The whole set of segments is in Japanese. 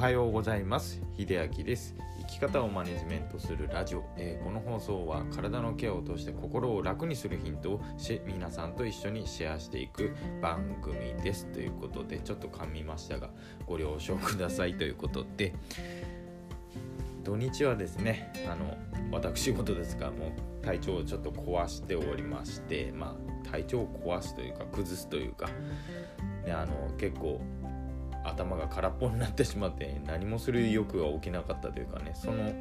はようございます。秀明です。生き方をマネジメントするラジオ、えー、この放送は体のケアを通して心を楽にするヒントをし皆さんと一緒にシェアしていく番組です。ということでちょっと噛みましたがご了承くださいということで。土日はですねあの私事ですがもう体調をちょっと壊しておりましてまあ体調を壊すというか崩すというか、ね、あの結構頭が空っぽになってしまって何もする意欲が起きなかったというかねその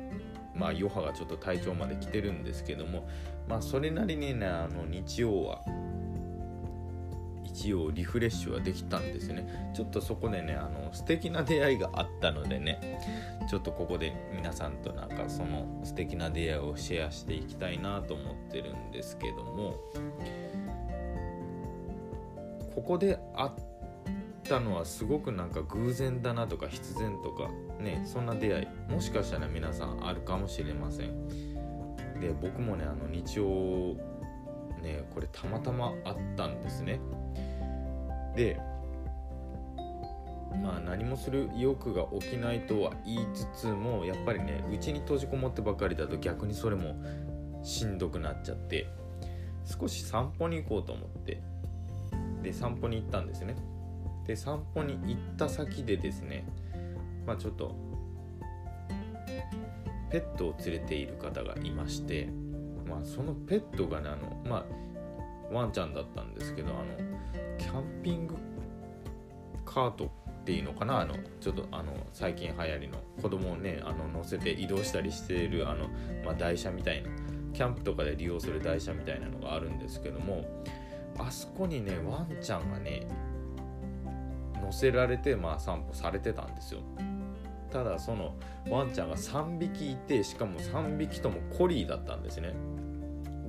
まあ余波がちょっと体調まで来てるんですけどもまあそれなりにねあの日曜は一応リフレッシュはできたんですね。ちょっとそこでねあの素敵な出会いがあったのでねちょっとここで皆さんとなんかその素敵な出会いをシェアしていきたいなと思ってるんですけどもここで会ったのはすごくなんか偶然だなとか必然とかねそんな出会いもしかしたら皆さんあるかもしれません。で僕もねあの日曜ねこれたまたまあったんですね。でまあ何もする意欲が起きないとは言いつつもやっぱりねうちに閉じこもってばかりだと逆にそれもしんどくなっちゃって少し散歩に行こうと思ってで散歩に行ったんですね。で散歩に行った先でですねまあちょっとペットを連れている方がいましてまあそのペットがねあのまあワンちゃんだったんですけどあのキャンピングカートっていうのかなあのちょっとあの最近流行りの子供をねあの乗せて移動したりしているあの、まあ、台車みたいなキャンプとかで利用する台車みたいなのがあるんですけどもあそこにねワンちゃんがね乗せられてまあ散歩されてたんですよ。ただそのワンちゃんが3匹いてしかも3匹ともコリーだったんですね。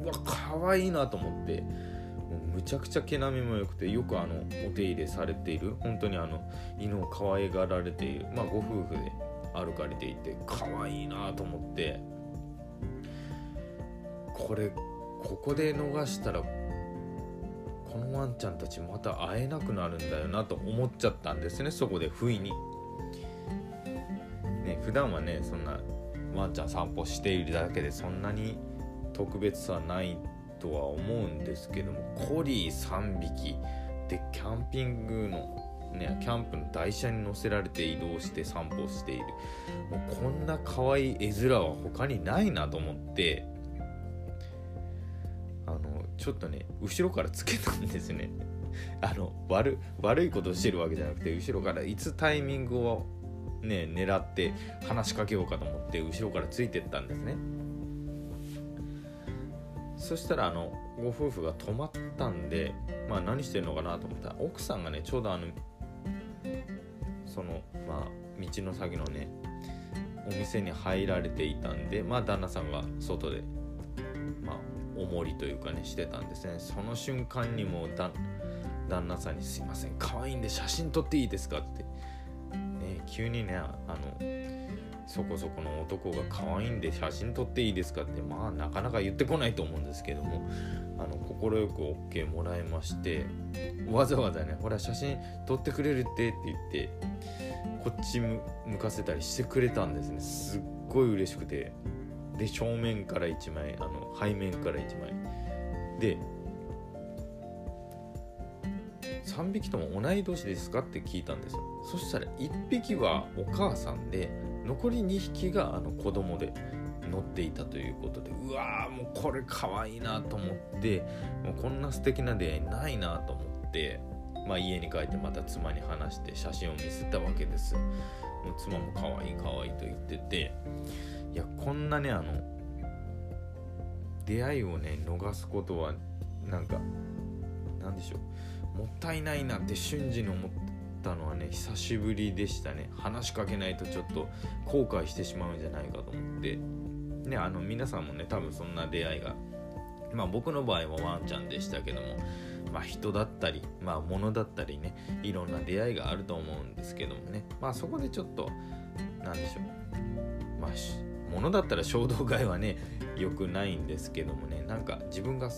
うわ可愛いなと思ってもうむちゃくちゃ毛並みも良くてよくあのお手入れされている本当にあの犬を可愛がられているまあご夫婦で歩かれていて可愛いなと思ってこれここで逃したらこのワンちゃんたちまた会えなくなるんだよなと思っちゃったんですねそこで不意に。ね普段はねそんなワンちゃん散歩しているだけでそんなに特別さはないとは思うんですけどもコリー3匹でキャンピングのねキャンプの台車に乗せられて移動して散歩しているもうこんな可愛い絵面は他にないなと思ってちょっとね後ろからつけたんですね。あの悪悪いことしてるわけじゃなくて後ろからいつタイミングをね狙って話しかけようかと思って後ろからついてったんですね。そしたらあのご夫婦が止まったんでまあ何してんのかなと思ったら奥さんがねちょうどあのそのまあ道の先のねお店に入られていたんでまあ旦那さんが外でまあおもりというかねしてたんですね。その瞬間にもう旦那さんに「すいません可愛いんで写真撮っていいですか?」って。ね急にねあのそこそこの男が可愛いんで写真撮っていいですか？ってまあなかなか言ってこないと思うんですけどもあの快く OK もらいましてわざわざねほら写真撮ってくれるってって言ってこっち向かせたりしてくれたんですね。すっごい嬉しくてで正面から1枚あの背面から1枚。で3匹とも同い年ですかって聞いたんですよ。そしたら1匹はお母さんで残り2匹があの子供で乗っていたということでうわーもうこれかわいいなと思ってもうこんな素敵な出会いないなと思ってまあ、家に帰ってまた妻に話して写真を見せたわけです。もう妻も可愛い可愛いと言ってていやこんなねあの出会いをね逃すことはなんかなんでしょう。もったいないなって瞬時に思ったのはね久しぶりでしたね。話しかけないとちょっと後悔してしまうんじゃないかと思って。ねあの皆さんもね多分そんな出会いがまあ僕の場合はワンちゃんでしたけどもまあ人だったりまあ物だったりねいろんな出会いがあると思うんですけどもね。まあそこでちょっと何でしょう。まあ物だったら衝動買いはね良くないんですけどもね。なんか自分が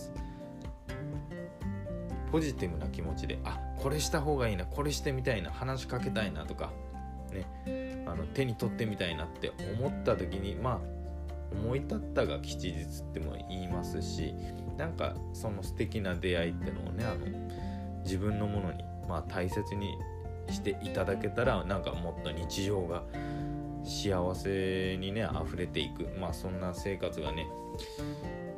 ポジティブな気持ちであこれした方がいいなこれしてみたいな話しかけたいなとかねあの手に取ってみたいなって思った時にまあ思い立ったが吉日っても言いますしなんかその素敵な出会いってのをねあの自分のものに、まあ、大切にしていただけたらなんかもっと日常が幸せにね溢れていく。まあそんな生活がね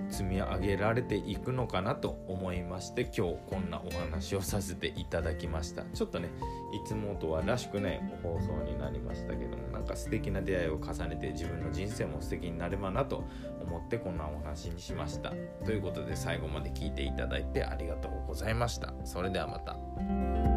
積み上げられていくのかなと思いまして今日こんなお話をさせていただきました。ちょっとねいつもとはらしくない放送になりましたけどもなんか素敵な出会いを重ねて自分の人生も素敵になればなと思ってこんなお話にしました。ということで最後まで聞いていただいてありがとうございました。それではまた。